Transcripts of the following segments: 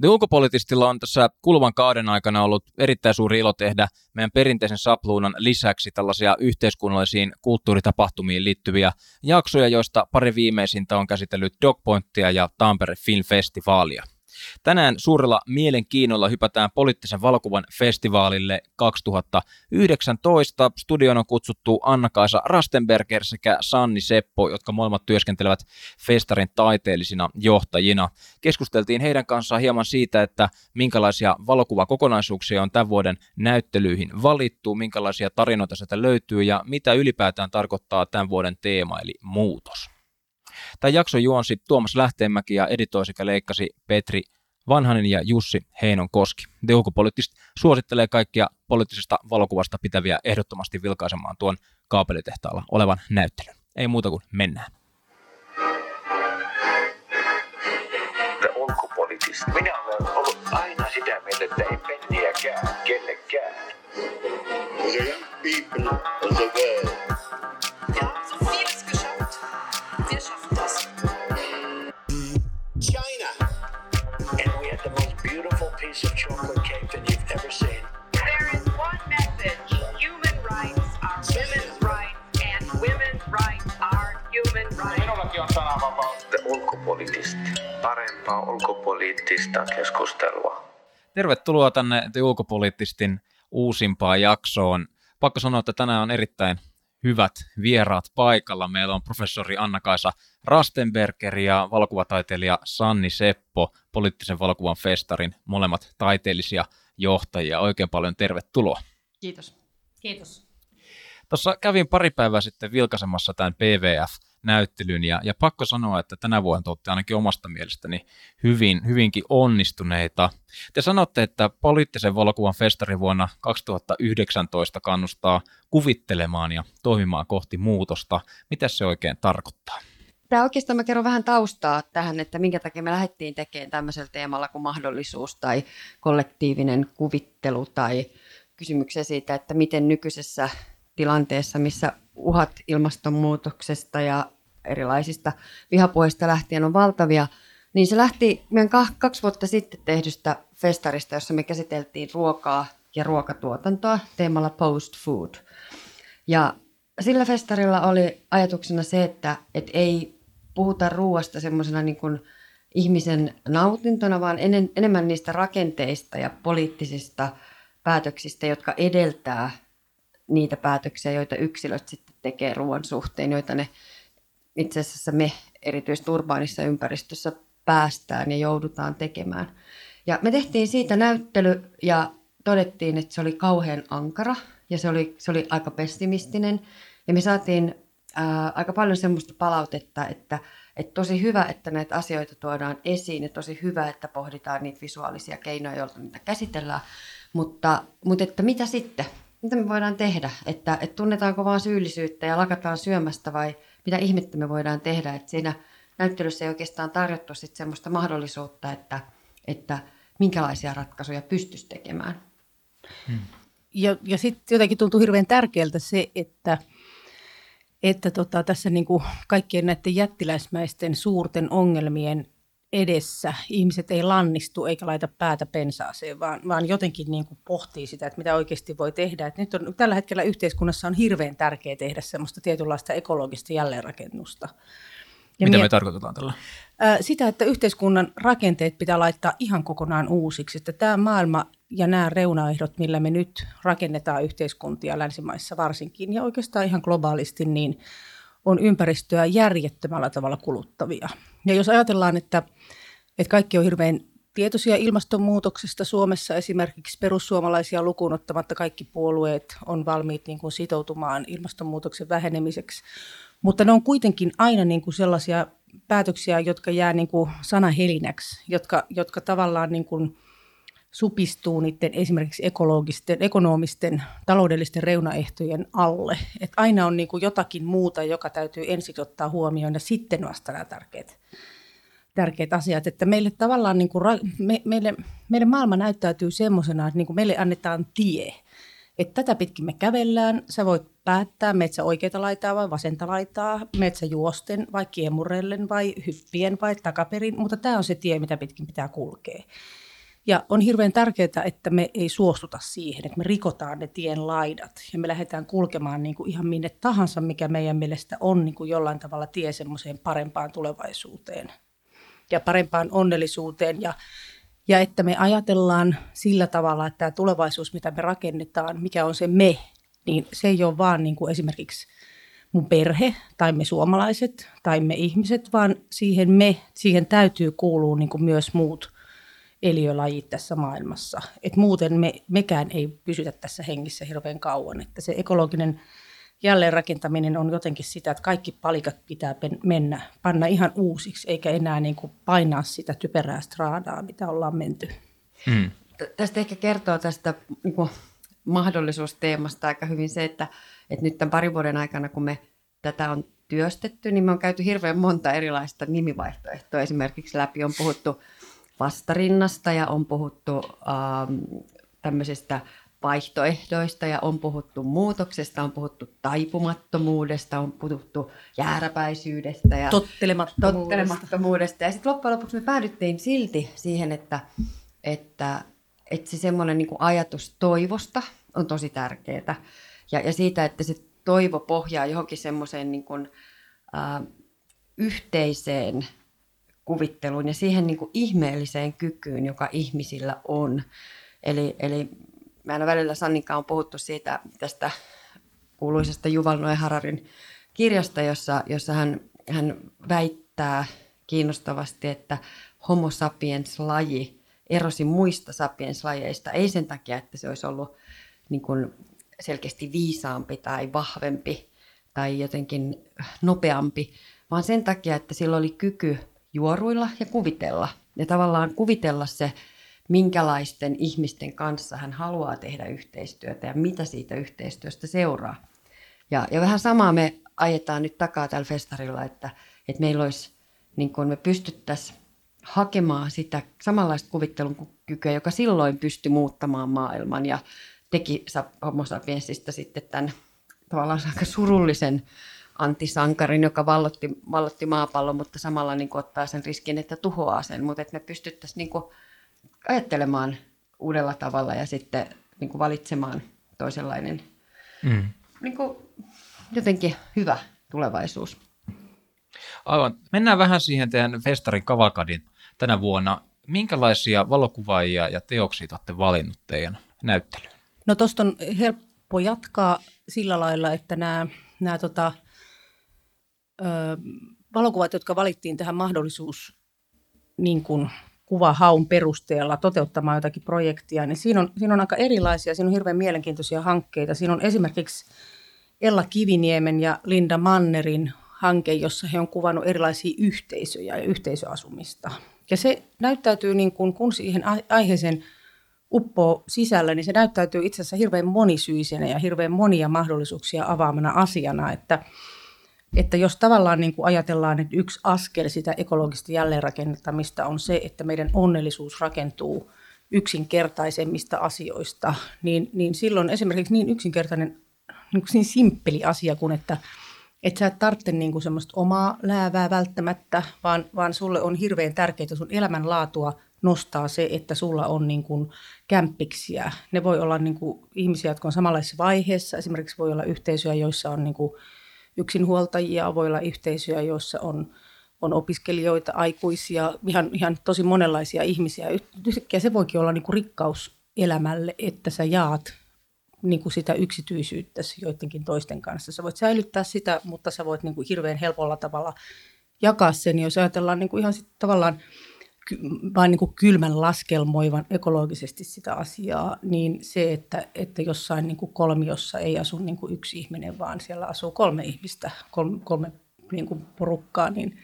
The Ulkopolitistilla on tässä kuluvan kauden aikana ollut erittäin suuri ilo tehdä meidän perinteisen sapluunan lisäksi tällaisia yhteiskunnallisiin kulttuuritapahtumiin liittyviä jaksoja, joista pari viimeisintä on käsitellyt Dogpointia ja Tampere Film Festivaalia. Tänään suurella mielenkiinnolla hypätään poliittisen valokuvan festivaalille 2019. Studion on kutsuttu Anna-Kaisa Rastenberger sekä Sanni Seppo, jotka molemmat työskentelevät festarin taiteellisina johtajina. Keskusteltiin heidän kanssaan hieman siitä, että minkälaisia valokuvakokonaisuuksia on tämän vuoden näyttelyihin valittu, minkälaisia tarinoita sieltä löytyy ja mitä ylipäätään tarkoittaa tämän vuoden teema eli muutos. Tämä jakso juonsi Tuomas Lähteenmäki ja editoi sekä leikkasi Petri Vanhanen ja Jussi Heinon Koski. The Ulkopoliittista suosittelee kaikkia poliittisesta valokuvasta pitäviä ehdottomasti vilkaisemaan tuon kaapelitehtaalla olevan näyttelyn. Ei muuta kuin mennään. The. Minä olen ollut aina sitä mieltä, että ei penniäkään kellekään. The young people of the world piece of chocolate cake that you've ever seen. There is one message. Human rights are women's rights, and women's rights are human rights. The Ulkopoliittista. Parempaa ulkopoliittista keskustelua. Tervetuloa tänne The Ulkopoliittistin uusimpaan jaksoon. Pakko sanoa, että tänään on erittäin hyvät vieraat paikalla. Meillä on professori Anna-Kaisa Rastenberger ja valokuvataiteilija Sanni Seppo, poliittisen valokuvan festarin molemmat taiteellisia johtajia. Oikein paljon tervetuloa. Kiitos. Kiitos. Tuossa kävin pari päivää sitten vilkaisemassa tämän PVF-näyttelyn ja, ja pakko sanoa, että tänä vuonna te olette ainakin omasta mielestäni hyvin, hyvinkin onnistuneita. Te sanotte, että poliittisen valokuvan festari vuonna 2019 kannustaa kuvittelemaan ja toimimaan kohti muutosta. Mitä se oikein tarkoittaa? Tämä oikeastaan mä kerron vähän taustaa tähän, että minkä takia me lähdettiin tekemään tämmöisellä teemalla kuin mahdollisuus tai kollektiivinen kuvittelu tai kysymyksiä siitä, että miten nykyisessä tilanteessa, missä uhat ilmastonmuutoksesta ja erilaisista vihapuheista lähtien on valtavia, niin se lähti meidän kaksi vuotta sitten tehdystä festarista, jossa me käsiteltiin ruokaa ja ruokatuotantoa teemalla post food. Ja sillä festarilla oli ajatuksena se, että, että ei puhuta ruoasta semmoisena niin kuin ihmisen nautintona, vaan enen, enemmän niistä rakenteista ja poliittisista päätöksistä, jotka edeltää niitä päätöksiä, joita yksilöt sitten tekee ruoan suhteen, joita ne itse asiassa me erityisesti urbaanissa ympäristössä päästään ja joudutaan tekemään. Ja me tehtiin siitä näyttely ja todettiin, että se oli kauhean ankara ja se oli, se oli aika pessimistinen. Ja me saatiin ää, aika paljon semmoista palautetta, että, että tosi hyvä, että näitä asioita tuodaan esiin ja tosi hyvä, että pohditaan niitä visuaalisia keinoja, joilla niitä käsitellään. Mutta, mutta että mitä sitten? Mitä me voidaan tehdä? Että, että tunnetaanko vaan syyllisyyttä ja lakataan syömästä vai mitä ihmettä me voidaan tehdä? Että siinä näyttelyssä ei oikeastaan tarjottu sit semmoista mahdollisuutta, että, että minkälaisia ratkaisuja pystyisi tekemään. Ja, ja sitten jotenkin tuntuu hirveän tärkeältä se, että, että tota, tässä niin kuin kaikkien näiden jättiläismäisten suurten ongelmien edessä ihmiset ei lannistu eikä laita päätä pensaaseen, vaan, vaan jotenkin niin kuin pohtii sitä, että mitä oikeasti voi tehdä. Et nyt on, tällä hetkellä yhteiskunnassa on hirveän tärkeää tehdä semmoista tietynlaista ekologista jälleenrakennusta. Ja Mitä mie- me tarkoitetaan tällä? Sitä, että yhteiskunnan rakenteet pitää laittaa ihan kokonaan uusiksi. Että tämä maailma ja nämä reunaehdot, millä me nyt rakennetaan yhteiskuntia länsimaissa varsinkin ja oikeastaan ihan globaalisti, niin on ympäristöä järjettömällä tavalla kuluttavia. Ja jos ajatellaan, että, että kaikki on hirveän tietoisia ilmastonmuutoksesta Suomessa, esimerkiksi perussuomalaisia lukuun ottamatta kaikki puolueet on valmiit niin kuin sitoutumaan ilmastonmuutoksen vähenemiseksi, mutta ne on kuitenkin aina niin kuin sellaisia päätöksiä, jotka jää niin kuin sanahelinäksi, jotka, jotka tavallaan niin kuin supistuu niiden esimerkiksi ekologisten, ekonomisten, taloudellisten reunaehtojen alle. Et aina on niin kuin jotakin muuta, joka täytyy ensin ottaa huomioon ja sitten vasta nämä tärkeät, tärkeät asiat. Että meille tavallaan niin kuin, me, meille, meille maailma näyttäytyy semmoisena, että niin kuin meille annetaan tie. että tätä pitkin me kävellään, sä voit päättää, metsä oikeita laitaa vai vasenta laitaa, metsä juosten vai kiemurellen vai hyppien vai takaperin, mutta tämä on se tie, mitä pitkin pitää kulkea. Ja on hirveän tärkeää, että me ei suostuta siihen, että me rikotaan ne tien laidat ja me lähdetään kulkemaan niin kuin ihan minne tahansa, mikä meidän mielestä on niin kuin jollain tavalla tie semmoiseen parempaan tulevaisuuteen ja parempaan onnellisuuteen. Ja, ja että me ajatellaan sillä tavalla, että tämä tulevaisuus, mitä me rakennetaan, mikä on se me, niin se ei ole vaan niin kuin esimerkiksi mun perhe tai me suomalaiset tai me ihmiset, vaan siihen me, siihen täytyy kuulua niin kuin myös muut eliölajit tässä maailmassa. Et muuten me, mekään ei pysytä tässä hengissä hirveän kauan. Että se ekologinen jälleenrakentaminen on jotenkin sitä, että kaikki palikat pitää mennä, panna ihan uusiksi, eikä enää niin kuin painaa sitä typerää straadaa, mitä ollaan menty. Hmm. Tästä ehkä kertoo tästä niin kuin mahdollisuusteemasta aika hyvin se, että, että nyt tämän parin vuoden aikana, kun me tätä on työstetty, niin me on käyty hirveän monta erilaista nimivaihtoehtoa esimerkiksi läpi. On puhuttu vastarinnasta ja on puhuttu ähm, tämmöisistä vaihtoehdoista ja on puhuttu muutoksesta, on puhuttu taipumattomuudesta, on puhuttu jääräpäisyydestä ja tottelemattomuudesta. tottelemattomuudesta. Ja sitten loppujen lopuksi me päädyttiin silti siihen, että, että, että se semmoinen niin ajatus toivosta on tosi tärkeää. Ja, ja siitä, että se toivo pohjaa johonkin semmoiseen niin kuin, äh, yhteiseen kuvitteluun ja siihen niin kuin ihmeelliseen kykyyn, joka ihmisillä on. Eli, eli mä aina välillä Sanninkaan on puhuttu siitä tästä kuuluisesta Juval Noe Hararin kirjasta, jossa, jossa hän, hän väittää kiinnostavasti, että homo sapiens-laji erosi muista sapiens-lajeista, ei sen takia, että se olisi ollut niin kuin selkeästi viisaampi tai vahvempi tai jotenkin nopeampi, vaan sen takia, että sillä oli kyky juoruilla ja kuvitella. Ja tavallaan kuvitella se, minkälaisten ihmisten kanssa hän haluaa tehdä yhteistyötä ja mitä siitä yhteistyöstä seuraa. Ja, ja vähän samaa me ajetaan nyt takaa tällä festarilla, että, että meillä olisi, niin kuin me pystyttäisiin hakemaan sitä samanlaista kuvittelun kykyä, joka silloin pystyi muuttamaan maailman ja teki Homo sapiensista sitten tämän tavallaan aika surullisen antisankarin, joka vallotti, vallotti maapallon, mutta samalla niin kuin ottaa sen riskin, että tuhoaa sen. Mutta että me pystyttäisiin niin kuin ajattelemaan uudella tavalla ja sitten niin kuin valitsemaan toisenlainen mm. niin kuin jotenkin hyvä tulevaisuus. Aivan. Mennään vähän siihen teidän festarin kavalkadin tänä vuonna. Minkälaisia valokuvaajia ja teoksia olette valinnut teidän näyttelyyn? No tuosta on helppo jatkaa sillä lailla, että nämä, nämä tota, ö, valokuvat, jotka valittiin tähän mahdollisuus niin kuin kuvahaun perusteella toteuttamaan jotakin projektia, niin siinä on, siinä on aika erilaisia, siinä on hirveän mielenkiintoisia hankkeita. Siinä on esimerkiksi Ella Kiviniemen ja Linda Mannerin hanke, jossa he on kuvannut erilaisia yhteisöjä ja yhteisöasumista. Ja se näyttäytyy, niin kuin, kun siihen aiheeseen uppoo sisällä, niin se näyttäytyy itse asiassa hirveän monisyisenä ja hirveän monia mahdollisuuksia avaamana asiana, että – että jos tavallaan niin kuin ajatellaan, että yksi askel sitä ekologista jälleenrakentamista on se, että meidän onnellisuus rakentuu yksinkertaisemmista asioista, niin, niin silloin esimerkiksi niin yksinkertainen, niin, kuin niin simppeli asia kuin, että että sä et tarvitse niin kuin semmoista omaa läävää välttämättä, vaan, vaan sulle on hirveän tärkeää sun elämänlaatua nostaa se, että sulla on niin kuin kämppiksiä. Ne voi olla niin kuin ihmisiä, jotka on samanlaisessa vaiheessa. Esimerkiksi voi olla yhteisöjä, joissa on niin kuin yksinhuoltajia, voi olla yhteisöjä, joissa on, on opiskelijoita, aikuisia, ihan, ihan tosi monenlaisia ihmisiä. Yhtäkkiä se voikin olla niin kuin rikkaus elämälle, että sä jaat niin kuin sitä yksityisyyttä joidenkin toisten kanssa. Sä voit säilyttää sitä, mutta sä voit niin kuin hirveän helpolla tavalla jakaa sen. Jos ajatellaan niin kuin ihan sit tavallaan vain niin kuin kylmän laskelmoivan ekologisesti sitä asiaa, niin se, että, että jossain niin kuin kolmiossa ei asu niin kuin yksi ihminen, vaan siellä asuu kolme ihmistä, kolme, kolme niin kuin porukkaa, niin,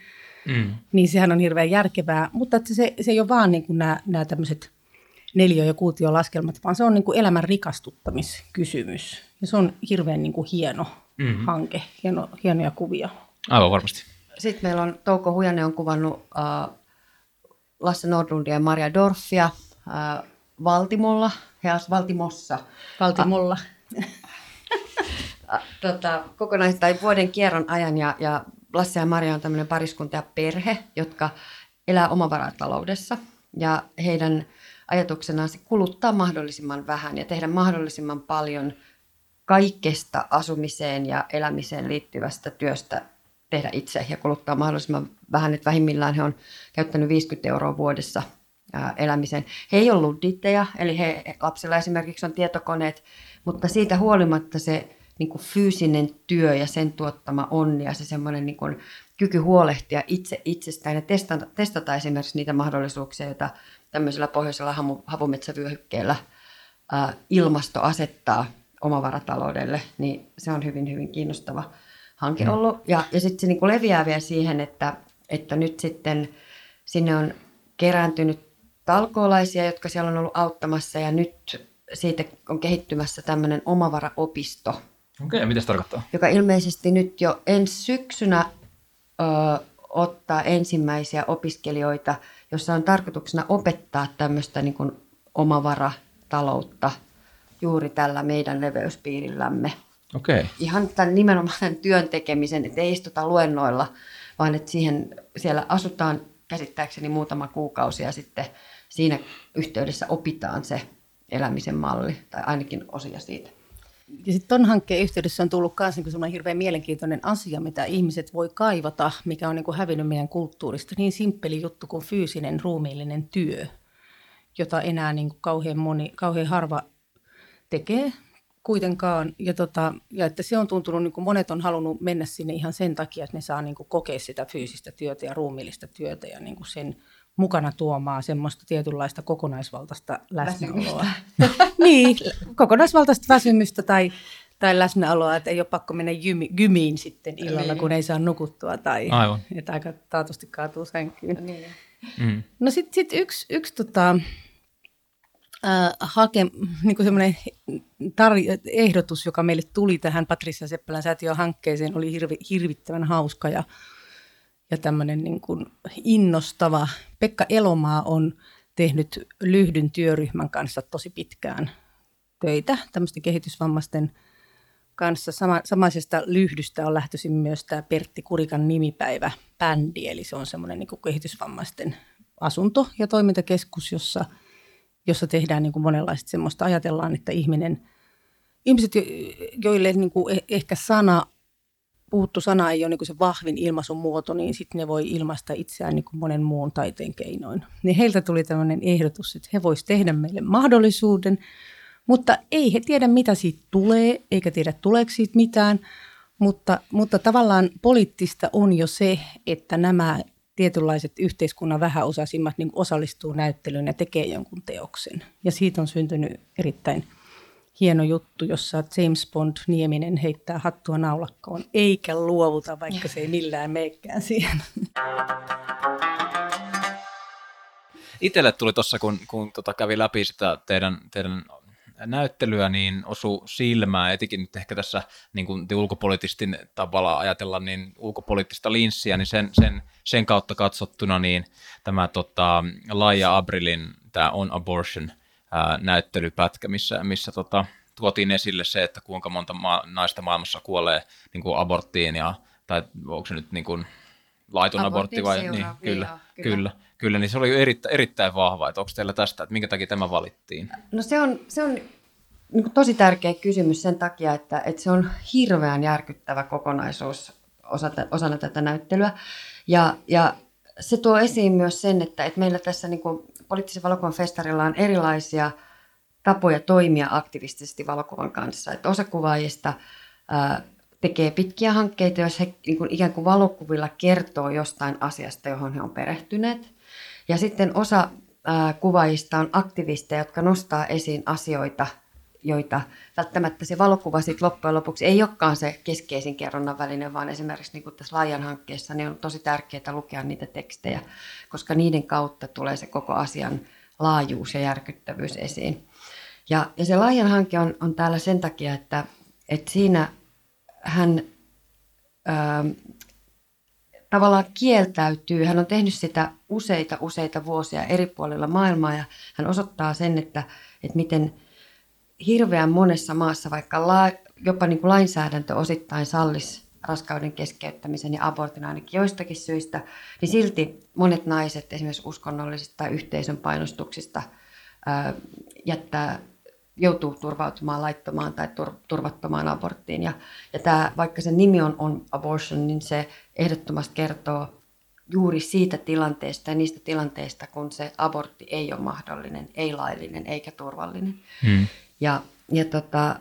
mm. niin sehän on hirveän järkevää. Mutta että se, se ei ole vaan niin kuin nämä, nämä tämmöiset neljä- ja kuutiolaskelmat, vaan se on niin kuin elämän rikastuttamiskysymys. Ja se on hirveän niin kuin hieno mm-hmm. hanke, hieno, hienoja kuvia. Aivan varmasti. Sitten meillä on Touko Hujanne on kuvannut uh, Lasse Nordlundia ja Maria Dorfia Valtimolla, he as Valtimossa. Valtimolla. tota, kokonais- tai vuoden kierron ajan ja, ja Lasse ja Maria on tämmöinen pariskunta ja perhe, jotka elää omavarataloudessa ja heidän ajatuksena on se kuluttaa mahdollisimman vähän ja tehdä mahdollisimman paljon kaikesta asumiseen ja elämiseen liittyvästä työstä tehdä itse ja kuluttaa mahdollisimman vähän, että vähimmillään he on käyttänyt 50 euroa vuodessa elämiseen. He ei ole ludditteja, eli he, lapsilla esimerkiksi on tietokoneet, mutta siitä huolimatta se niin kuin fyysinen työ ja sen tuottama onni ja se semmoinen niin kuin kyky huolehtia itse itsestään ja testata, testata esimerkiksi niitä mahdollisuuksia, joita tämmöisellä pohjoisella havumetsävyöhykkeellä ilmasto asettaa omavarataloudelle, niin se on hyvin, hyvin kiinnostava hanke mm. ollut. Ja, ja sitten se niin kuin leviää vielä siihen, että, että nyt sitten sinne on kerääntynyt talkoolaisia, jotka siellä on ollut auttamassa ja nyt siitä on kehittymässä tämmöinen omavaraopisto, Okei, okay, mitä se tarkoittaa? joka ilmeisesti nyt jo ensi syksynä ö, ottaa ensimmäisiä opiskelijoita, jossa on tarkoituksena opettaa tämmöistä niin kuin omavarataloutta juuri tällä meidän leveyspiirillämme. Okei. Okay. Ihan tämän nimenomaan työn tekemisen, että ei istuta luennoilla, vaan että siihen siellä asutaan käsittääkseni muutama kuukausi ja sitten siinä yhteydessä opitaan se elämisen malli, tai ainakin osia siitä. Ja sitten tuon hankkeen yhteydessä on tullut myös niin semmoinen hirveän mielenkiintoinen asia, mitä ihmiset voi kaivata, mikä on niin kuin hävinnyt meidän kulttuurista. Niin simppeli juttu kuin fyysinen ruumiillinen työ, jota enää niin kuin kauhean, moni, kauhean harva tekee kuitenkaan. Ja, tota, ja että se on tuntunut, niin kuin monet on halunnut mennä sinne ihan sen takia, että ne saa niin kuin kokea sitä fyysistä työtä ja ruumiillista työtä ja niin kuin sen mukana tuomaan semmoista tietynlaista kokonaisvaltaista läsnäoloa. niin, kokonaisvaltaista väsymystä tai, tai läsnäoloa, että ei ole pakko mennä jymi, gymiin sitten illalla, Niin. kun ei saa nukuttua tai Aivan. että aika taatusti kaatuu sänkyyn. Niin. Mm. No sitten sit yksi, yksi tota, äh, hake, niin semmoinen tar- ehdotus, joka meille tuli tähän Patricia Seppälän säätiön hankkeeseen, oli hirvi, hirvittävän hauska ja, ja tämmöinen niin kuin innostava. Pekka Elomaa on tehnyt Lyhdyn työryhmän kanssa tosi pitkään töitä tämmöisten kehitysvammaisten kanssa. Sama, samaisesta lyhdystä on lähtöisin myös tämä Pertti Kurikan nimipäivä bändi, eli se on semmoinen niin kehitysvammaisten asunto- ja toimintakeskus, jossa, jossa tehdään niin kuin monenlaista semmoista. Ajatellaan, että ihminen, ihmiset, jo- joille niin kuin eh- ehkä sana, puhuttu sana ei ole niin kuin se vahvin ilmaisun muoto, niin sitten ne voi ilmaista itseään niin kuin monen muun taiteen keinoin. Niin heiltä tuli tämmöinen ehdotus, että he voisivat tehdä meille mahdollisuuden, mutta ei he tiedä, mitä siitä tulee, eikä tiedä, tuleeko siitä mitään. Mutta, mutta tavallaan poliittista on jo se, että nämä tietynlaiset yhteiskunnan vähäosaisimmat niin osallistuu näyttelyyn ja tekee jonkun teoksen. Ja siitä on syntynyt erittäin hieno juttu, jossa James Bond Nieminen heittää hattua naulakkoon, eikä luovuta, vaikka se ei millään meekään siihen. Itselle tuli tuossa, kun, kun tota kävi läpi sitä teidän, teidän näyttelyä, niin osu silmään, etenkin nyt ehkä tässä niin kuin te ulkopoliittistin tavalla ajatella, niin ulkopoliittista linssiä, niin sen, sen, sen kautta katsottuna, niin tämä tota, Laija Abrilin tämä On Abortion ää, näyttelypätkä, missä, missä tota, tuotiin esille se, että kuinka monta ma- naista maailmassa kuolee niin kuin aborttiin, ja, tai onko se nyt niin kuin laiton abortti vai? Niin, niin kyllä, joo, kyllä. kyllä. Kyllä. Niin se oli jo erittäin, vahva, että onko teillä tästä, että minkä takia tämä valittiin? No se on, se on niin kuin tosi tärkeä kysymys sen takia, että, että se on hirveän järkyttävä kokonaisuus osa, osana tätä näyttelyä. Ja, ja se tuo esiin myös sen, että, että meillä tässä niin kuin poliittisen valokuvan festarilla on erilaisia tapoja toimia aktivistisesti valokuvan kanssa. Että osa kuvaajista ää, tekee pitkiä hankkeita, jos he niin kuin ikään kuin valokuvilla kertoo jostain asiasta, johon he on perehtyneet. Ja sitten osa ää, kuvaajista on aktivisteja, jotka nostaa esiin asioita, joita välttämättä se valokuva sitten loppujen lopuksi ei olekaan se keskeisin kerronnan väline, vaan esimerkiksi niin kuin tässä laajan hankkeessa niin on tosi tärkeää lukea niitä tekstejä, koska niiden kautta tulee se koko asian laajuus ja järkyttävyys esiin. Ja, ja se laajan hanke on, on täällä sen takia, että, että siinä hän ää, tavallaan kieltäytyy. Hän on tehnyt sitä useita, useita vuosia eri puolilla maailmaa ja hän osoittaa sen, että, että miten hirveän monessa maassa, vaikka la, jopa niin kuin lainsäädäntö osittain sallisi raskauden keskeyttämisen ja abortin ainakin joistakin syistä, niin silti monet naiset esimerkiksi uskonnollisista tai yhteisön painostuksista ää, jättää, joutuu turvautumaan laittomaan tai tur, turvattomaan aborttiin. Ja, ja tämä, vaikka sen nimi on, on abortion, niin se ehdottomasti kertoo juuri siitä tilanteesta ja niistä tilanteista, kun se abortti ei ole mahdollinen, ei laillinen eikä turvallinen. Hmm. Ja, ja tota,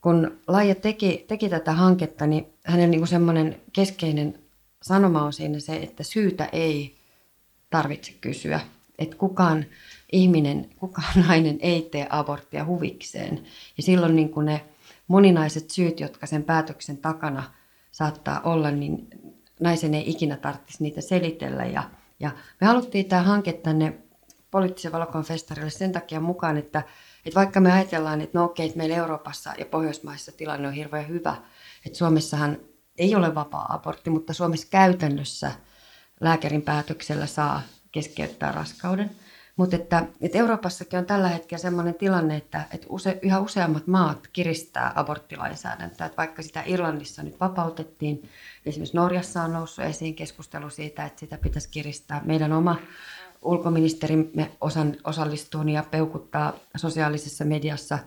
kun Laija teki, teki tätä hanketta, niin hänen niin semmoinen keskeinen sanoma on siinä se, että syytä ei tarvitse kysyä. Että kukaan ihminen, kukaan nainen ei tee aborttia huvikseen. Ja silloin niin kuin ne moninaiset syyt, jotka sen päätöksen takana saattaa olla, niin naisen ei ikinä tarvitsisi niitä selitellä. Ja, ja me haluttiin tämä hanke tänne poliittisen valokon festarille sen takia mukaan, että, että vaikka me ajatellaan, että no okei, että meillä Euroopassa ja Pohjoismaissa tilanne on hirveän hyvä, että Suomessahan ei ole vapaa abortti, mutta Suomessa käytännössä lääkärin päätöksellä saa keskeyttää raskauden. Mutta että, että Euroopassakin on tällä hetkellä sellainen tilanne, että, että use, yhä useammat maat kiristää aborttilainsäädäntöä. Että vaikka sitä Irlannissa nyt vapautettiin, esimerkiksi Norjassa on noussut esiin keskustelu siitä, että sitä pitäisi kiristää. Meidän oma ulkoministerimme osan, osallistuu ja peukuttaa sosiaalisessa mediassa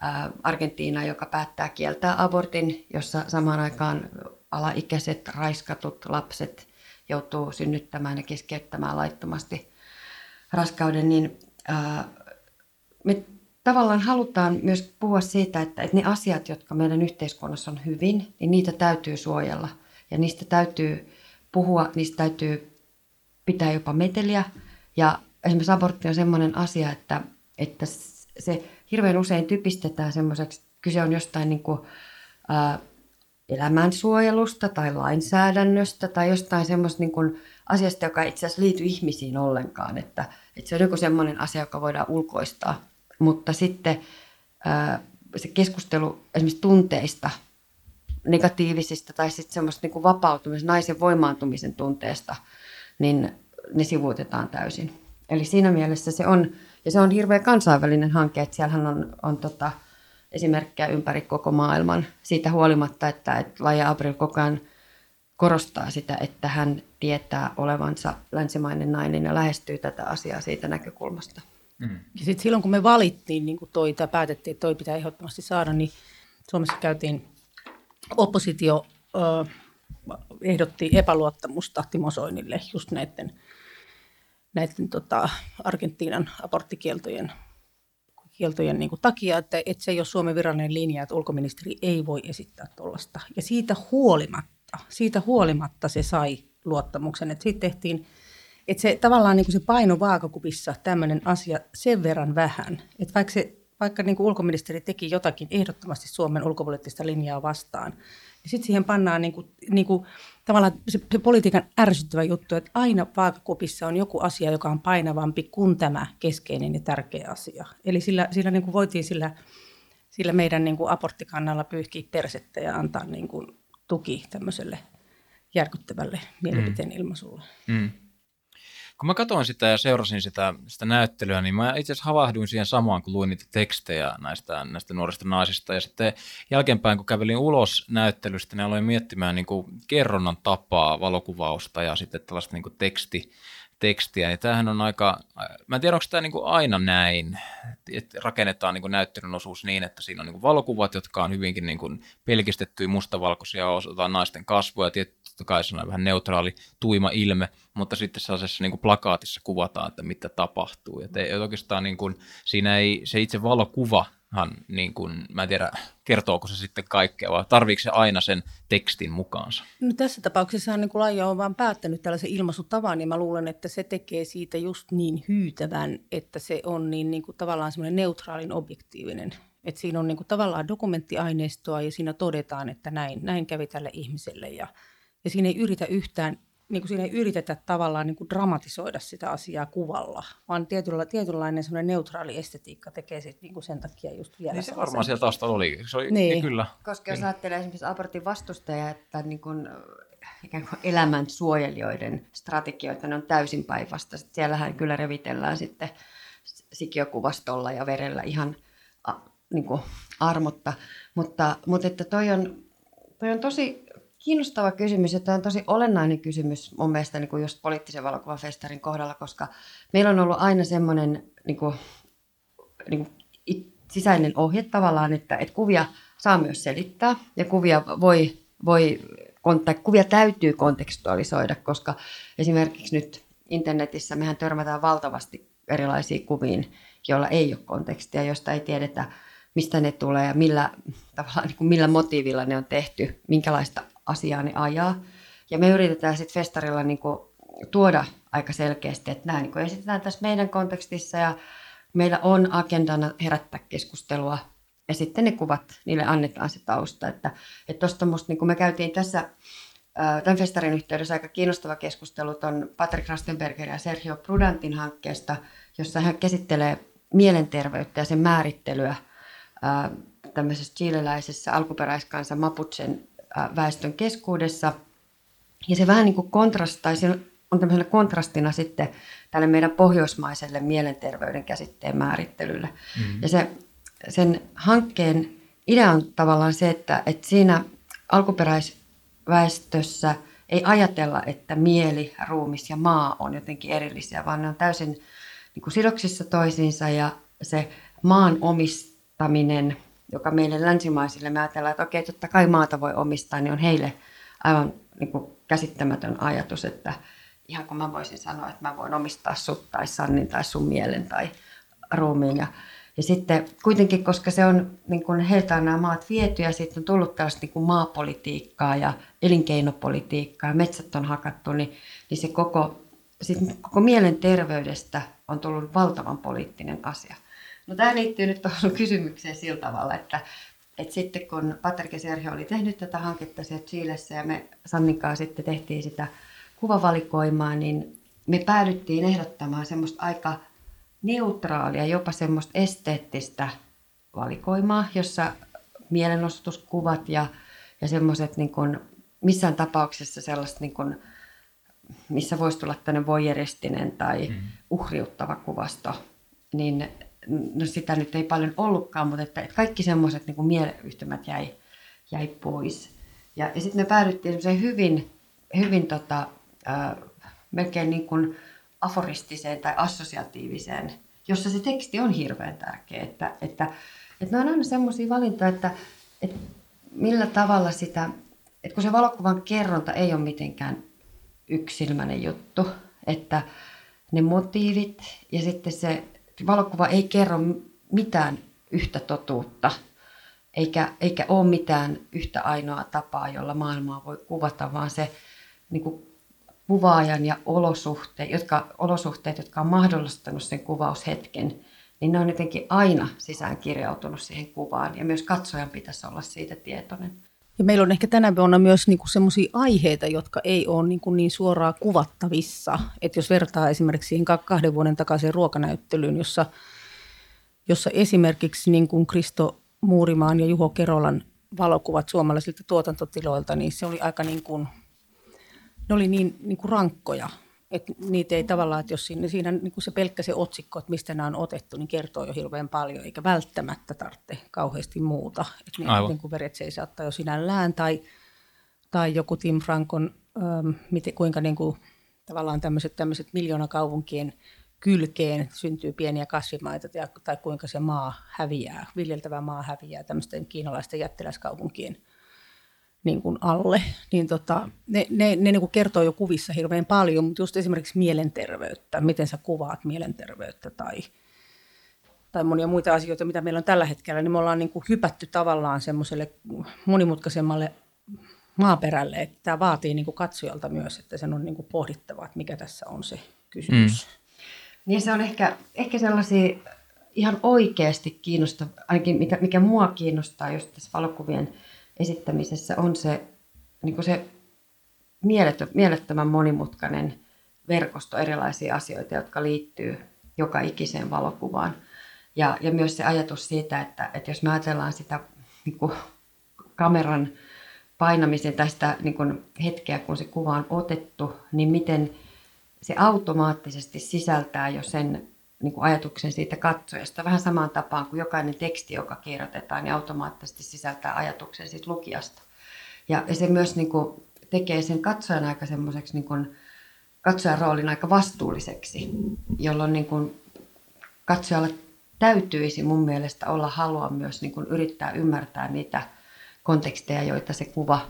ää, Argentiina, joka päättää kieltää abortin, jossa samaan aikaan alaikäiset, raiskatut lapset joutuu synnyttämään ja keskeyttämään laittomasti raskauden, niin ää, me tavallaan halutaan myös puhua siitä, että, ne asiat, jotka meidän yhteiskunnassa on hyvin, niin niitä täytyy suojella. Ja niistä täytyy puhua, niistä täytyy pitää jopa meteliä. Ja esimerkiksi abortti on sellainen asia, että, että se hirveän usein typistetään semmoiseksi, kyse on jostain niin kuin, ää, elämänsuojelusta tai lainsäädännöstä tai jostain semmoista niin kuin asiasta, joka ei itse asiassa liity ihmisiin ollenkaan. Että, että se on joku semmoinen asia, joka voidaan ulkoistaa. Mutta sitten se keskustelu esimerkiksi tunteista, negatiivisista tai sitten semmoista niin kuin vapautumisen, naisen voimaantumisen tunteesta, niin ne sivuutetaan täysin. Eli siinä mielessä se on, ja se on hirveän kansainvälinen hanke, että siellähän on, on tota, esimerkkejä ympäri koko maailman siitä huolimatta, että, että Laja Abril koko ajan korostaa sitä, että hän tietää olevansa länsimainen nainen ja lähestyy tätä asiaa siitä näkökulmasta. Mm. Ja sitten silloin kun me valittiin, niin kuin toi, tai päätettiin, että toi pitää ehdottomasti saada, niin Suomessa käytiin oppositio ö, ehdotti epäluottamusta Timo Soinille just näiden, näiden tota, Argentiinan aborttikieltojen kieltojen niin kuin takia, että, että se ei ole Suomen virallinen linja, että ulkoministeri ei voi esittää tuollaista. Ja siitä huolimatta, siitä huolimatta se sai luottamuksen, että siitä tehtiin, että se tavallaan niin kuin se paino vaakakupissa tämmöinen asia sen verran vähän, että vaikka, se, vaikka niin kuin ulkoministeri teki jotakin ehdottomasti Suomen ulkopoliittista linjaa vastaan, niin sitten siihen pannaan niin kuin, niin kuin, tavallaan se, se politiikan ärsyttävä juttu, että aina vaakakupissa on joku asia, joka on painavampi kuin tämä keskeinen ja tärkeä asia. Eli sillä, sillä niin kuin voitiin sillä, sillä meidän niin kuin aborttikannalla pyyhkiä persettä ja antaa niin kuin tuki tämmöiselle järkyttävälle mielipiteen ilmaisulle. Mm kun mä katsoin sitä ja seurasin sitä, sitä näyttelyä, niin mä itse asiassa havahduin siihen samaan, kun luin niitä tekstejä näistä, näistä nuorista naisista. Ja sitten jälkeenpäin, kun kävelin ulos näyttelystä, niin aloin miettimään niin kuin kerronnan tapaa, valokuvausta ja sitten tällaista niin kuin teksti, tekstiä. Ja tämähän on aika, mä en tiedä, onko tämä niin kuin aina näin, että rakennetaan niin kuin näyttelyn osuus niin, että siinä on niin kuin valokuvat, jotka on hyvinkin niin kuin pelkistettyjä mustavalkoisia, osoitetaan naisten kasvoja, totta kai se on vähän neutraali, tuima ilme, mutta sitten sellaisessa niin kuin plakaatissa kuvataan, että mitä tapahtuu. Ja te, oikeastaan niin kuin, siinä ei, se itse valokuvahan, niin kuin, mä en tiedä, kertooko se sitten kaikkea, vai tarviiko se aina sen tekstin mukaansa? No tässä tapauksessa niin kuin Laija on vaan päättänyt tällaisen ilmaisutavan, niin mä luulen, että se tekee siitä just niin hyytävän, että se on niin, niin kuin tavallaan semmoinen neutraalin objektiivinen että siinä on niin kuin tavallaan dokumenttiaineistoa ja siinä todetaan, että näin, näin kävi tälle ihmiselle ja ja siinä ei yritä yhtään, niin kuin siinä ei yritetä tavallaan niin kuin dramatisoida sitä asiaa kuvalla, vaan tietyllä, tietynlainen semmoinen neutraali estetiikka tekee sit niin kuin sen takia just vielä niin se varmaan siellä taustalla oli. Se oli niin. Niin kyllä. Koska jos ajattelee esimerkiksi abortin vastustajia, että niin kuin, ikään kuin elämän suojelijoiden strategioita, ne on täysin päinvasta. Siellähän kyllä revitellään sitten sikiokuvastolla ja verellä ihan niin kuin, armotta. Mutta, mutta että toi on, toi on tosi kiinnostava kysymys ja tämä on tosi olennainen kysymys mun mielestä niin kuin just poliittisen valokuvafestarin kohdalla, koska meillä on ollut aina semmoinen niin kuin, niin kuin sisäinen ohje tavallaan, että, että kuvia saa myös selittää ja kuvia voi, voi tai kuvia täytyy kontekstualisoida, koska esimerkiksi nyt internetissä mehän törmätään valtavasti erilaisiin kuviin, joilla ei ole kontekstia, josta ei tiedetä, mistä ne tulee ja millä, tavallaan, niin kuin millä motiivilla ne on tehty, minkälaista asiaa ne ajaa. Ja me yritetään sitten festarilla niin kuin tuoda aika selkeästi, että nämä niin esitetään tässä meidän kontekstissa ja meillä on agendana herättää keskustelua ja sitten ne kuvat, niille annetaan se tausta. Että, että tosta musta, niin kuin me käytiin tässä tämän festarin yhteydessä aika kiinnostava keskustelu on Patrick Rastenberger ja Sergio Prudantin hankkeesta, jossa hän käsittelee mielenterveyttä ja sen määrittelyä tämmöisessä chileläisessä alkuperäiskansa Mapuchen väestön keskuudessa. Ja se vähän niin kuin kontrastaa, se on tämmöisenä kontrastina sitten tälle meidän pohjoismaiselle mielenterveyden käsitteen määrittelylle. Mm-hmm. Ja se, sen hankkeen idea on tavallaan se, että, että siinä alkuperäisväestössä ei ajatella, että mieli, ruumis ja maa on jotenkin erillisiä, vaan ne on täysin niin kuin sidoksissa toisiinsa ja se maan omistaminen, joka meille länsimaisille, me ajatellaan, että okei, totta kai maata voi omistaa, niin on heille aivan niin kuin käsittämätön ajatus, että ihan kun mä voisin sanoa, että mä voin omistaa sut tai Sannin tai sun mielen tai ruumiin. Ja, ja sitten kuitenkin, koska se on, niin kun heiltä on nämä maat viety ja sitten on tullut tällaista niin kuin maapolitiikkaa ja elinkeinopolitiikkaa ja metsät on hakattu, niin, niin se koko, sit koko mielenterveydestä on tullut valtavan poliittinen asia. No tämä liittyy nyt tuohon kysymykseen sillä tavalla, että, että sitten kun Patrick ja Sergio oli tehnyt tätä hanketta siellä Chilessä ja me Sannikaa sitten tehtiin sitä kuvavalikoimaa, niin me päädyttiin ehdottamaan semmoista aika neutraalia, jopa semmoista esteettistä valikoimaa, jossa mielenosoituskuvat ja, ja semmoiset niin kuin, missään tapauksessa sellaista, niin kuin, missä voisi tulla tämmöinen voijeristinen tai mm. uhriuttava kuvasto, niin no sitä nyt ei paljon ollutkaan, mutta että, että kaikki semmoiset niin mieleyhtymät jäi, jäi pois. Ja, ja sitten me päädyttiin hyvin, hyvin tota, äh, melkein niin kuin aforistiseen tai assosiatiiviseen, jossa se teksti on hirveän tärkeä. Että, että, että ne on aina semmoisia valintoja, että, että millä tavalla sitä, että kun se valokuvan kerronta ei ole mitenkään yksilmäinen juttu, että ne motiivit ja sitten se valokuva ei kerro mitään yhtä totuutta, eikä, eikä ole mitään yhtä ainoa tapaa, jolla maailmaa voi kuvata, vaan se niin kuin kuvaajan ja olosuhteet, jotka, olosuhteet, jotka on mahdollistanut sen kuvaushetken, niin ne on jotenkin aina sisään kirjautunut siihen kuvaan ja myös katsojan pitäisi olla siitä tietoinen. Ja meillä on ehkä tänä vuonna myös niinku sellaisia aiheita, jotka ei ole niinku niin suoraan kuvattavissa. että jos vertaa esimerkiksi siihen kahden vuoden takaisin ruokanäyttelyyn, jossa, jossa esimerkiksi niin kuin Kristo Muurimaan ja Juho Kerolan valokuvat suomalaisilta tuotantotiloilta, niin se oli aika niin kuin ne oli niin, niin kuin rankkoja, että niitä ei tavallaan, että jos siinä, siinä niin kuin se pelkkä se otsikko, että mistä nämä on otettu, niin kertoo jo hirveän paljon, eikä välttämättä tarvitse kauheasti muuta. Että ne, niin kuin veret saattaa jo sinällään, tai, tai joku Tim Frankon, ähm, miten, kuinka niin kuin, tavallaan tämmöiset, tämmöiset miljoonakaupunkien kylkeen syntyy pieniä kasvimaita, tai, tai kuinka se maa häviää, viljeltävä maa häviää tämmöisten kiinalaisten jättiläiskaupunkien niin kuin alle, niin tota, ne, ne, ne niin kuin kertoo jo kuvissa hirveän paljon, mutta just esimerkiksi mielenterveyttä, miten sä kuvaat mielenterveyttä tai, tai monia muita asioita, mitä meillä on tällä hetkellä, niin me ollaan niin kuin hypätty tavallaan semmoiselle monimutkaisemmalle maaperälle, että tämä vaatii niin kuin katsojalta myös, että sen on niin kuin pohdittava, että mikä tässä on se kysymys. Mm. Niin se on ehkä, ehkä sellaisia ihan oikeasti kiinnostavia, ainakin mikä, mikä mua kiinnostaa just tässä valokuvien esittämisessä on se, niin kuin se mielettömän monimutkainen verkosto erilaisia asioita, jotka liittyy joka ikiseen valokuvaan. Ja, ja myös se ajatus siitä, että, että jos me ajatellaan sitä niin kuin kameran painamisen tai sitä niin kuin hetkeä, kun se kuva on otettu, niin miten se automaattisesti sisältää jo sen niin kuin ajatuksen siitä katsojasta. Vähän samaan tapaan kuin jokainen teksti, joka kirjoitetaan, niin automaattisesti sisältää ajatuksen siitä lukijasta. Ja, se myös niin kuin, tekee sen katsojan aika semmoiseksi niin kuin, katsojan roolin aika vastuulliseksi, jolloin niin kuin, katsojalla täytyisi mun mielestä olla halua myös niin kuin, yrittää ymmärtää niitä konteksteja, joita se kuva,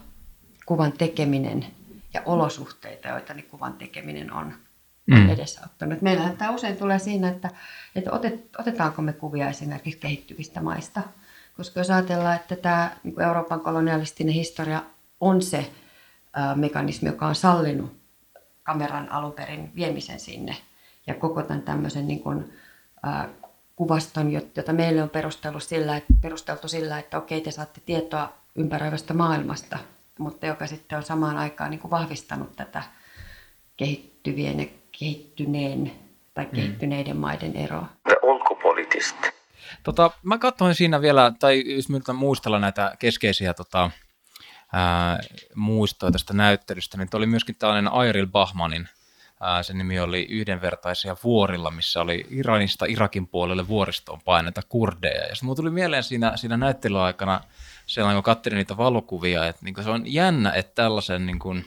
kuvan tekeminen ja olosuhteita, joita niin kuvan tekeminen on mm. edesauttanut. Meillähän tämä usein tulee siinä, että, että otet, otetaanko me kuvia esimerkiksi kehittyvistä maista. Koska jos ajatellaan, että tämä niin Euroopan kolonialistinen historia on se mekanismi, joka on sallinut kameran alun perin viemisen sinne ja koko tämän tämmöisen niin kuin, kuvaston, jota meille on perusteltu sillä, että, perusteltu sillä, että okei, te saatte tietoa ympäröivästä maailmasta, mutta joka sitten on samaan aikaan niin kuin vahvistanut tätä kehittyvien ja kehittyneen tai mm. kehittyneiden mm. maiden. Ulkopoliittista. Tota, mä katsoin siinä vielä, tai jos nyt muistella näitä keskeisiä tota, ää, muistoja tästä näyttelystä, niin oli myöskin tällainen Airil Bahmanin, ää, sen nimi oli Yhdenvertaisia vuorilla, missä oli Iranista Irakin puolelle vuoristoon paineita kurdeja. Ja mulla tuli mieleen siinä, siinä näyttelyaikana, sellainen kun katselin niitä valokuvia, että niin se on jännä, että tällaisen, niin kuin,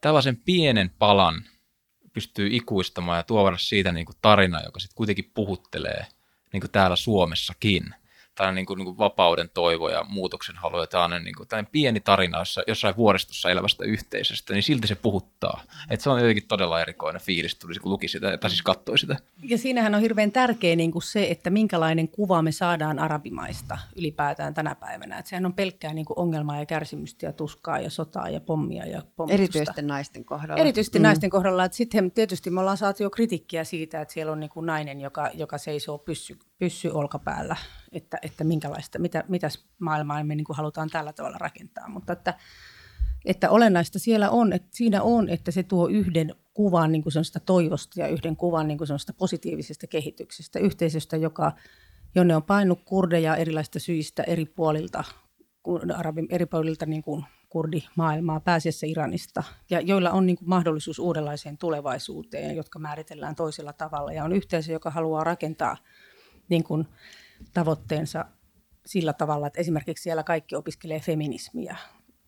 tällaisen pienen palan pystyy ikuistamaan ja tuoda siitä niin kuin tarina, joka sitten kuitenkin puhuttelee niin kuin täällä Suomessakin tällainen niin kuin, niin kuin vapauden toivo ja muutoksen halu ja tällainen, niin kuin, tällainen pieni tarina jossa, jossain vuoristossa elävästä yhteisöstä, niin silti se puhuttaa. Et se on jotenkin todella erikoinen fiilis, tuli kun luki sitä, tai siis katsoi sitä. Ja siinähän on hirveän tärkeä niin kuin se, että minkälainen kuva me saadaan arabimaista ylipäätään tänä päivänä. Et sehän on pelkkää niin kuin ongelmaa ja kärsimystä ja tuskaa ja sotaa ja pommia ja pommistusta. Erityisesti naisten kohdalla. Erityisesti mm. naisten kohdalla. Sitten tietysti me ollaan saatu jo kritiikkiä siitä, että siellä on niin kuin nainen, joka, joka seisoo pyssy, pyssy olkapäällä että, että minkälaista, mitä, mitäs maailmaa me niin kuin halutaan tällä tavalla rakentaa. Mutta että, että olennaista siellä on, että siinä on, että se tuo yhden kuvan niin kuin toivosta ja yhden kuvan niin kuin positiivisesta kehityksestä, yhteisöstä, joka, jonne on painut kurdeja erilaisista syistä eri puolilta, arabin eri puolilta niin kuin kurdimaailmaa pääasiassa Iranista, ja joilla on niin kuin mahdollisuus uudenlaiseen tulevaisuuteen, jotka määritellään toisella tavalla. Ja on yhteisö, joka haluaa rakentaa niin kuin tavoitteensa sillä tavalla, että esimerkiksi siellä kaikki opiskelee feminismiä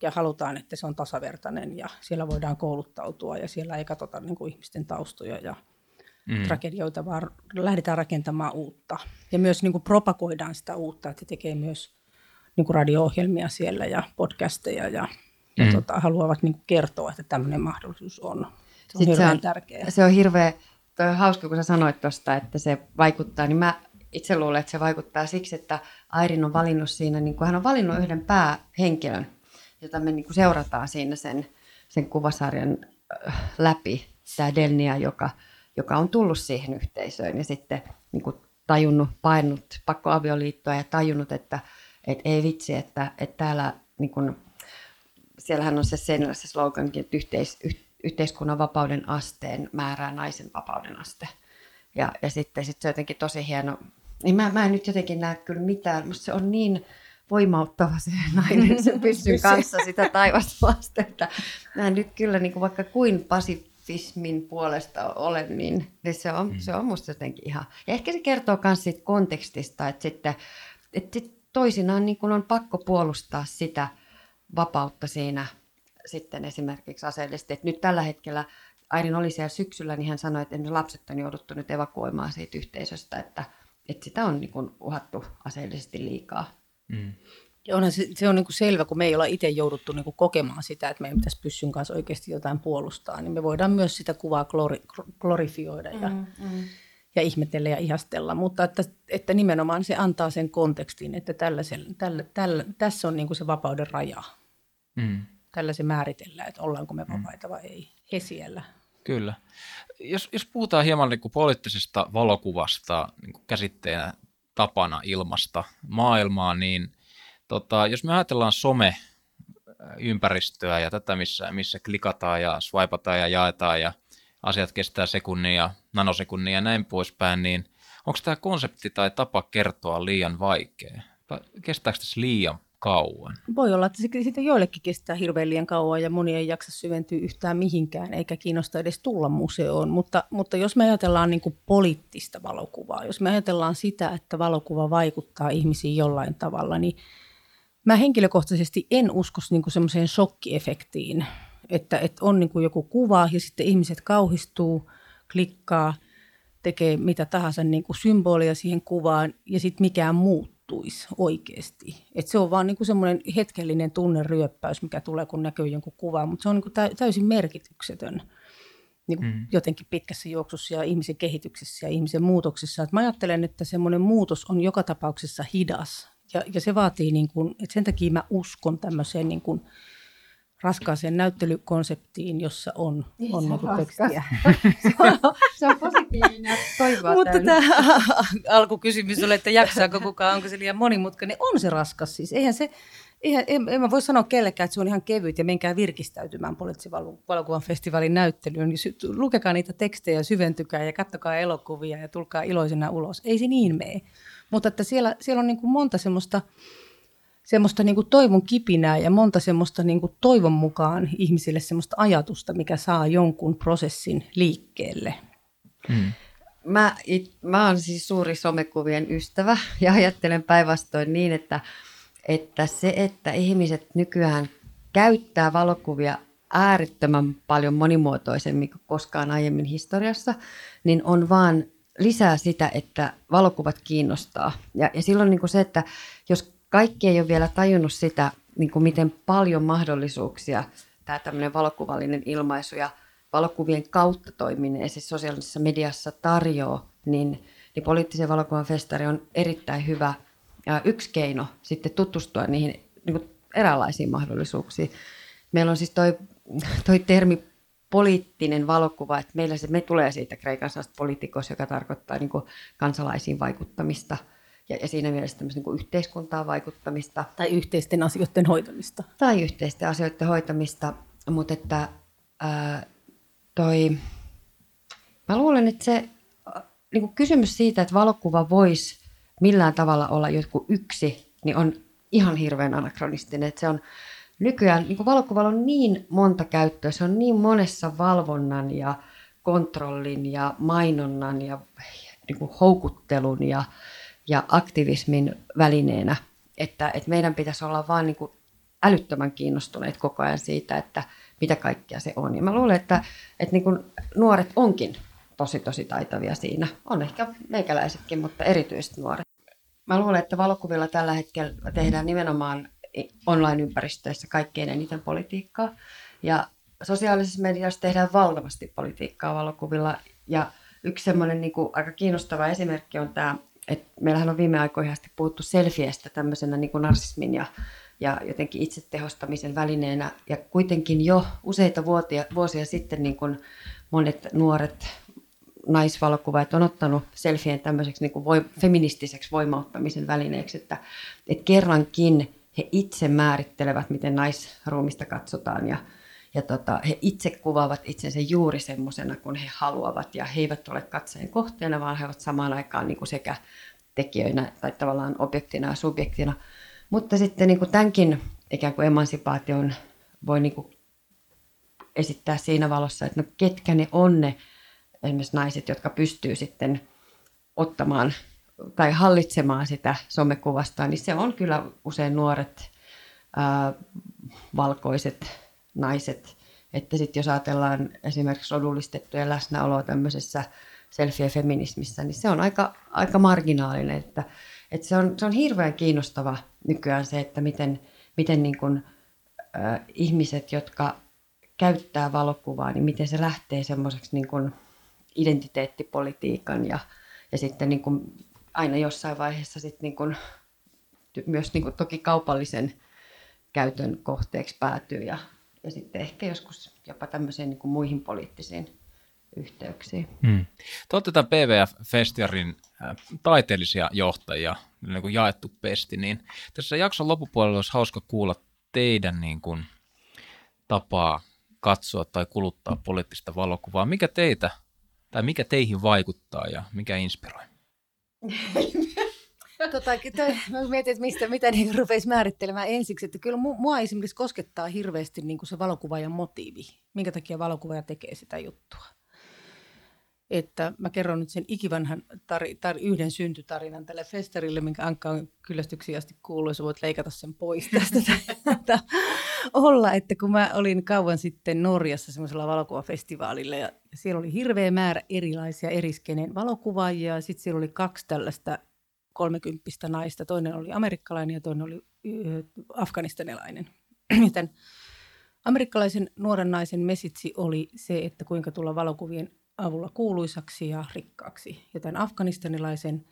ja halutaan, että se on tasavertainen ja siellä voidaan kouluttautua ja siellä ei katsota niin kuin ihmisten taustoja ja mm. tragedioita, vaan lähdetään rakentamaan uutta. Ja myös niin kuin propagoidaan sitä uutta, että tekee myös niin kuin radio-ohjelmia siellä ja podcasteja ja, mm. ja tota, haluavat niin kuin kertoa, että tämmöinen mahdollisuus on. Se on hirveän tärkeää. Se on hirveä, toi on hauska, kun sä sanoit tuosta, että se vaikuttaa, niin mä itse luulen, että se vaikuttaa siksi, että Airin on valinnut siinä, niin kuin hän on valinnut yhden päähenkilön, jota me niin kuin seurataan siinä sen, sen kuvasarjan äh, läpi, tämä Delnia, joka, joka on tullut siihen yhteisöön ja sitten niin kuin tajunnut, painut pakkoavioliittoa ja tajunnut, että, että ei vitsi, että, että täällä niin kuin, siellähän on se sen se slogankin, että yhteis, yhteiskunnan vapauden asteen määrää naisen vapauden aste. Ja, ja sitten sit se on jotenkin tosi hieno niin mä, mä en nyt jotenkin näe kyllä mitään. Musta se on niin voimauttava se nainen se pyssyn kanssa sitä taivasta vasten, että mä nyt kyllä niin kuin vaikka kuin pasifismin puolesta olen, niin, niin se, on, mm. se on musta jotenkin ihan. Ja ehkä se kertoo myös siitä kontekstista, että sitten että toisinaan niin kuin on pakko puolustaa sitä vapautta siinä sitten esimerkiksi aseellisesti. Että nyt tällä hetkellä Airin oli siellä syksyllä, niin hän sanoi, että lapset on jouduttu nyt evakuoimaan siitä yhteisöstä, että – että sitä on niin kuin uhattu aseellisesti liikaa. Mm. Ja onhan se, se on niin kuin selvä, kun me ei olla itse jouduttu niin kuin kokemaan sitä, että meidän pitäisi pyssyn kanssa oikeasti jotain puolustaa, niin me voidaan myös sitä kuvaa glori, glorifioida ja, mm, mm. ja ihmetellä ja ihastella. Mutta että, että nimenomaan se antaa sen kontekstin, että tällä, tällä, tällä, tässä on niin kuin se vapauden raja. Mm. Tällä se määritellään, että ollaanko me mm. vapaita vai ei. He siellä. Kyllä. Jos, jos puhutaan hieman niin kuin poliittisesta valokuvasta niin kuin käsitteenä tapana ilmasta maailmaa, niin tota, jos me ajatellaan some ympäristöä ja tätä, missä, missä klikataan ja swipataan ja jaetaan ja asiat kestää sekunnin ja nanosekunnin ja näin poispäin, niin onko tämä konsepti tai tapa kertoa liian vaikea? Kestääkö tässä liian kauan? Voi olla, että se sitten joillekin kestää hirveän liian kauan ja moni ei jaksa syventyä yhtään mihinkään eikä kiinnosta edes tulla museoon. Mutta, mutta jos me ajatellaan niin kuin poliittista valokuvaa, jos me ajatellaan sitä, että valokuva vaikuttaa ihmisiin jollain tavalla, niin mä henkilökohtaisesti en usko niin kuin semmoiseen shokkiefektiin, että, että on niin kuin joku kuva ja sitten ihmiset kauhistuu, klikkaa, tekee mitä tahansa niin kuin symbolia siihen kuvaan ja sitten mikään muuttuisi oikeasti. Et se on vaan niin kuin semmoinen hetkellinen tunneryöppäys, mikä tulee, kun näkyy jonkun kuvaa, mutta se on niin kuin täysin merkityksetön niin kuin mm. jotenkin pitkässä juoksussa ja ihmisen kehityksessä ja ihmisen muutoksessa. Et mä ajattelen, että semmoinen muutos on joka tapauksessa hidas ja, ja se vaatii, niin kuin, että sen takia mä uskon tämmöiseen niin kuin, raskaaseen näyttelykonseptiin, jossa on, Niin, on niin tekstiä. Se on, se on positiivinen toivoa Mutta täynnä. tämä alkukysymys oli, että jaksaako kukaan, onko se liian monimutkainen. On se raskas siis. Eihän se, eihän, en, en mä voi sanoa kellekään, että se on ihan kevyt ja menkää virkistäytymään poliittisen valo- valokuvan festivaalin näyttelyyn. Niin lukekaa niitä tekstejä, syventykää ja kattokaa elokuvia ja tulkaa iloisena ulos. Ei se niin mene. Mutta että siellä, siellä on niin kuin monta semmoista semmoista niin kuin toivon kipinää ja monta semmoista niin kuin toivon mukaan ihmisille semmoista ajatusta, mikä saa jonkun prosessin liikkeelle. Mm. Mä, it, mä oon siis suuri somekuvien ystävä ja ajattelen päinvastoin niin, että, että se, että ihmiset nykyään käyttää valokuvia äärettömän paljon monimuotoisemmin kuin koskaan aiemmin historiassa, niin on vaan lisää sitä, että valokuvat kiinnostaa. Ja, ja silloin niin kuin se, että jos kaikki ei ole vielä tajunnut sitä, niin kuin miten paljon mahdollisuuksia tämä tämmöinen valokuvallinen ilmaisu ja valokuvien kautta toimiminen siis sosiaalisessa mediassa tarjoaa, niin, niin poliittisen valokuvan festari on erittäin hyvä ja yksi keino sitten tutustua niihin niin kuin eräänlaisiin mahdollisuuksiin. Meillä on siis toi, toi termi poliittinen valokuva, että meillä se, me tulee siitä kreikan sanasta poliitikos, joka tarkoittaa niin kuin kansalaisiin vaikuttamista ja, ja siinä mielessä tämmöistä niin kuin yhteiskuntaan vaikuttamista Tai yhteisten asioiden hoitamista. tai yhteisten asioiden hoitamista, mutta että ää, toi, mä luulen, että se niin kuin kysymys siitä, että valokuva voisi millään tavalla olla joku yksi, niin on ihan hirveän anakronistinen. Että se on nykyään, niin kuin valokuvalla on niin monta käyttöä, se on niin monessa valvonnan ja kontrollin ja mainonnan ja niin kuin houkuttelun ja, ja aktivismin välineenä, että, että meidän pitäisi olla vaan niin kuin älyttömän kiinnostuneet koko ajan siitä, että mitä kaikkea se on. Ja mä luulen, että, että niin kuin nuoret onkin tosi tosi taitavia siinä. On ehkä meikäläisetkin, mutta erityisesti nuoret. Mä luulen, että valokuvilla tällä hetkellä tehdään nimenomaan online-ympäristöissä kaikkein eniten politiikkaa. Ja sosiaalisessa mediassa tehdään valtavasti politiikkaa valokuvilla. Ja yksi semmoinen niin kuin aika kiinnostava esimerkki on tämä, että meillähän on viime aikoina puhuttu selfiestä tämmöisenä niin kuin narsismin ja, ja jotenkin itsetehostamisen välineenä. Ja kuitenkin jo useita vuotia, vuosia sitten niin kuin monet nuoret naisvalokuvaajat on ottanut selfien tämmöiseksi niin kuin voi, feministiseksi voimauttamisen välineeksi, että, että kerrankin he itse määrittelevät, miten naisruumista katsotaan ja, ja tota, he itse kuvaavat itsensä juuri semmoisena kuin he haluavat ja he eivät ole katseen kohteena, vaan he ovat samaan aikaan niin kuin sekä tekijöinä tai tavallaan objektina ja subjektina. Mutta sitten niin kuin tämänkin ikään kuin emansipaation voi niin kuin esittää siinä valossa, että no ketkä ne on ne esimerkiksi naiset, jotka pystyy sitten ottamaan tai hallitsemaan sitä somekuvasta, niin se on kyllä usein nuoret ää, valkoiset naiset. Että sitten jos ajatellaan esimerkiksi rodullistettujen läsnäoloa tämmöisessä selfie-feminismissä, niin se on aika, aika marginaalinen. Että, että se, on, se on hirveän kiinnostava nykyään se, että miten, miten niin kuin, ää, ihmiset, jotka käyttää valokuvaa, niin miten se lähtee semmoiseksi niin kuin identiteettipolitiikan ja, ja sitten niin kuin aina jossain vaiheessa sitten niin kuin, myös niin kuin toki kaupallisen käytön kohteeksi päätyy ja, ja sitten ehkä joskus jopa tämmöisiin niin kuin muihin poliittisiin yhteyksiin. Hmm. Te olette tämän PVF-festivalin äh, taiteellisia johtajia, niin kuin jaettu pesti, niin tässä jakson loppupuolella olisi hauska kuulla teidän niin kuin, tapaa katsoa tai kuluttaa poliittista valokuvaa. Mikä teitä tai mikä teihin vaikuttaa ja mikä inspiroi? tota, toi, mä mietin, että mistä, mitä niin rupesi määrittelemään ensiksi. Että kyllä mua esimerkiksi koskettaa hirveästi niin kuin se valokuvaajan motiivi. Minkä takia valokuvaaja tekee sitä juttua että mä kerron nyt sen ikivanhan tari, tar, yhden syntytarinan tälle festarille, minkä Ankka on kyllästyksiä asti kuullut, sä voit leikata sen pois tästä. olla, että kun mä olin kauan sitten Norjassa semmoisella valokuvafestivaalilla ja siellä oli hirveä määrä erilaisia eriskeneen valokuvaajia ja sitten siellä oli kaksi tällaista kolmekymppistä naista. Toinen oli amerikkalainen ja toinen oli afganistanilainen. Tämän amerikkalaisen nuoren naisen mesitsi oli se, että kuinka tulla valokuvien avulla kuuluisaksi ja rikkaaksi. Ja tämän afganistanilaisen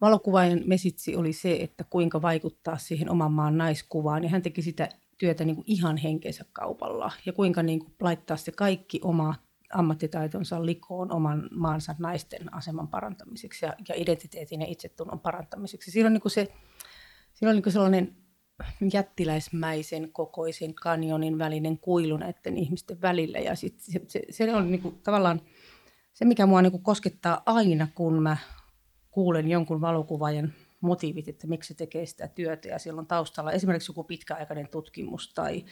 valokuvaajan mesitsi oli se, että kuinka vaikuttaa siihen oman maan naiskuvaan. Ja hän teki sitä työtä niin kuin ihan henkensä kaupalla. Ja kuinka niin kuin laittaa se kaikki oma ammattitaitonsa likoon oman maansa naisten aseman parantamiseksi ja, ja identiteetin ja itsetunnon parantamiseksi. Siinä on, niin kuin se, siinä on niin kuin sellainen jättiläismäisen kokoisen kanjonin välinen kuilu näiden ihmisten välillä. Ja sit se, se, se on niin kuin, tavallaan se, mikä mua niin kuin koskettaa aina, kun mä kuulen jonkun valokuvaajan motiivit, että miksi se tekee sitä työtä. Ja siellä on taustalla esimerkiksi joku pitkäaikainen tutkimus tai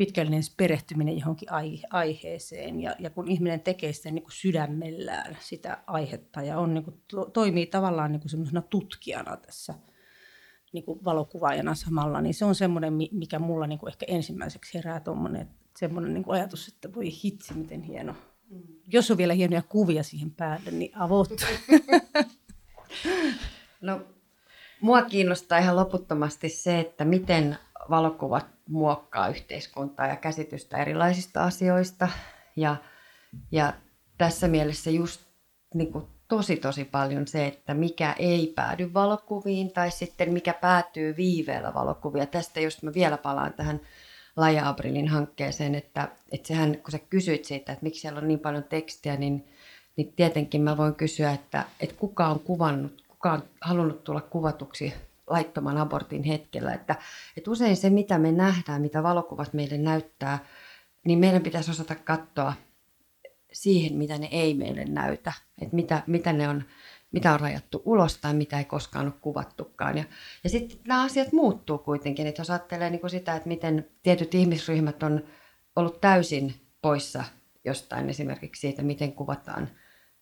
pitkällinen perehtyminen johonkin aiheeseen. Ja, ja kun ihminen tekee sitä niin kuin sydämellään, sitä aihetta, ja on, niin kuin, to, toimii tavallaan niin kuin tutkijana tässä – niin kuin valokuvaajana samalla, niin se on semmoinen, mikä mulla niin kuin ehkä ensimmäiseksi herää tuommoinen semmoinen niin kuin ajatus, että voi hitsi, miten hieno. Mm. Jos on vielä hienoja kuvia siihen päälle, niin avot. no, mua kiinnostaa ihan loputtomasti se, että miten valokuvat muokkaa yhteiskuntaa ja käsitystä erilaisista asioista. Ja, ja tässä mielessä just niin kuin tosi tosi paljon se, että mikä ei päädy valokuviin tai sitten mikä päätyy viiveellä valokuvia. Tästä just mä vielä palaan tähän Laja Abrilin hankkeeseen, että, että sehän, kun sä kysyit siitä, että miksi siellä on niin paljon tekstiä, niin, niin tietenkin mä voin kysyä, että, että kuka on kuvannut, kuka on halunnut tulla kuvatuksi laittoman abortin hetkellä. Että, että usein se, mitä me nähdään, mitä valokuvat meille näyttää, niin meidän pitäisi osata katsoa siihen, mitä ne ei meille näytä, että mitä, mitä ne on, mitä on rajattu ulos tai mitä ei koskaan ole kuvattukaan. Ja, ja sitten nämä asiat muuttuu kuitenkin, että jos ajattelee niin kuin sitä, että miten tietyt ihmisryhmät on ollut täysin poissa jostain esimerkiksi siitä, miten kuvataan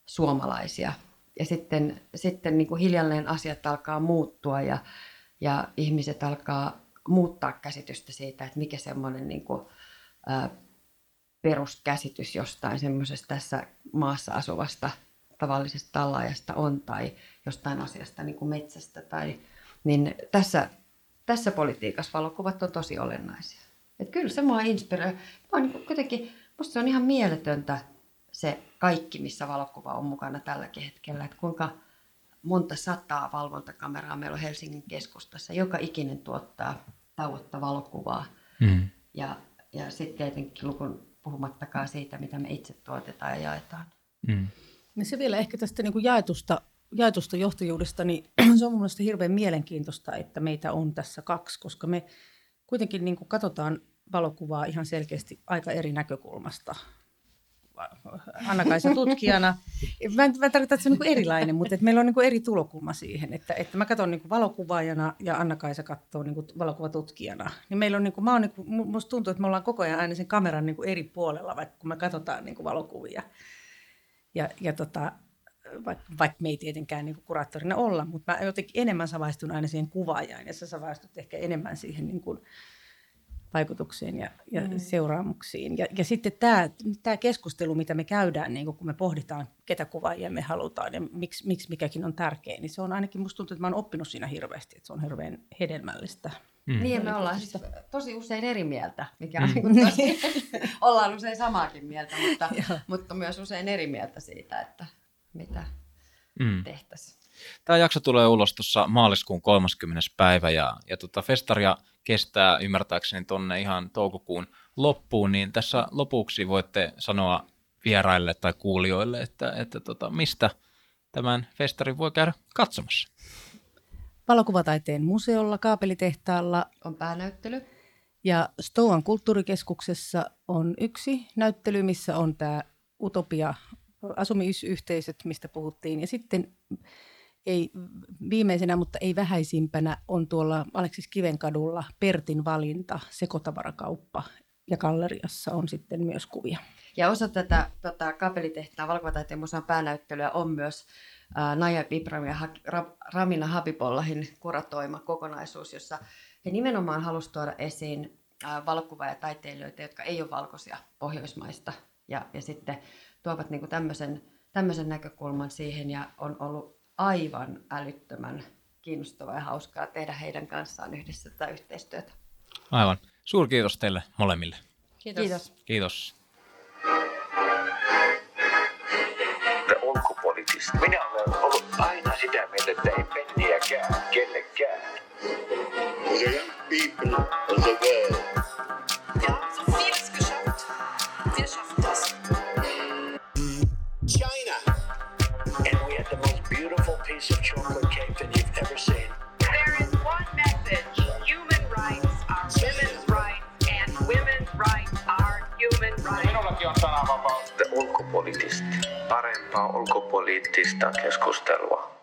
suomalaisia. Ja sitten, sitten niin kuin hiljalleen asiat alkaa muuttua ja, ja ihmiset alkaa muuttaa käsitystä siitä, että mikä semmoinen niin kuin, ää, peruskäsitys jostain semmoisesta tässä maassa asuvasta tavallisesta tallaajasta on tai jostain asiasta niin kuin metsästä. Tai, niin tässä, tässä politiikassa valokuvat on tosi olennaisia. Et kyllä se mua inspiroi. Mua niin kuitenkin, musta se on ihan mieletöntä se kaikki, missä valokuva on mukana tälläkin hetkellä. Että kuinka monta sataa valvontakameraa meillä on Helsingin keskustassa. Joka ikinen tuottaa tauotta valokuvaa. Mm. Ja, ja sitten tietenkin lukun puhumattakaan siitä, mitä me itse tuotetaan ja jaetaan. Mm. Niin se vielä ehkä tästä niin kuin jaetusta, jaetusta johtajuudesta, niin se on mielestäni hirveän mielenkiintoista, että meitä on tässä kaksi, koska me kuitenkin niin kuin katsotaan valokuvaa ihan selkeästi aika eri näkökulmasta. Anna-Kaisa tutkijana. Mä mä tarkoita, että se on niin erilainen, mutta että meillä on niin eri tulokulma siihen. Että, että mä katson niin valokuvaajana ja Anna-Kaisa katsoo niin valokuvatutkijana. Niin meillä on, niin kuin, mä on, niin kuin, musta tuntuu, että me ollaan koko ajan aina sen kameran niin eri puolella, vaikka kun me katsotaan niin valokuvia. Ja, ja tota, vaikka, vaikka me ei tietenkään niin kuraattorina olla, mutta mä jotenkin enemmän savaistun aina siihen kuvaajaan ja sä savaistut ehkä enemmän siihen niin kuin, vaikutuksiin ja, ja mm. seuraamuksiin. Ja, ja sitten tämä, tämä keskustelu, mitä me käydään, niin kun me pohditaan, ketä kuvaajia me halutaan ja miksi, miksi mikäkin on tärkeä, niin se on ainakin, musta tuntuu, että mä oon oppinut siinä hirveästi, että se on hirveän hedelmällistä. Mm. Niin, me ollaan siis tosi usein eri mieltä, mikä on mm. tosi, ollaan usein samaakin mieltä, mutta, mutta myös usein eri mieltä siitä, että mitä mm. tehtäisiin. Tämä jakso tulee ulos tuossa maaliskuun 30. päivä ja, ja tota festaria kestää ymmärtääkseni tuonne ihan toukokuun loppuun, niin tässä lopuksi voitte sanoa vieraille tai kuulijoille, että, että tota, mistä tämän festarin voi käydä katsomassa. Valokuvataiteen museolla, kaapelitehtaalla on päänäyttely. Ja Stoan kulttuurikeskuksessa on yksi näyttely, missä on tämä Utopia asumisyhteisöt, mistä puhuttiin. Ja sitten ei viimeisenä, mutta ei vähäisimpänä on tuolla Aleksis Kivenkadulla Pertin valinta, sekotavarakauppа ja galleriassa on sitten myös kuvia. Ja osa tätä tota, kapelitehtaan valkovataiteen museon päänäyttelyä on myös ää, Naja Ibram ja ha- Ra- Ramina Habibollahin kuratoima kokonaisuus, jossa he nimenomaan halusivat tuoda esiin ää, taiteilijoita, jotka ei ole valkoisia Pohjoismaista. Ja, ja sitten tuovat niin tämmöisen, tämmöisen näkökulman siihen ja on ollut aivan älyttömän kiinnostavaa ja hauskaa tehdä heidän kanssaan yhdessä tätä yhteistyötä. Aivan. Suuri kiitos teille molemmille. Kiitos. Kiitos. Kiitos. Ulkopoliittista. Minä olen ollut aina sitä mieltä, että ei penniäkään kellekään. The young people of the world. Parempaa ulkopoliittista keskustelua.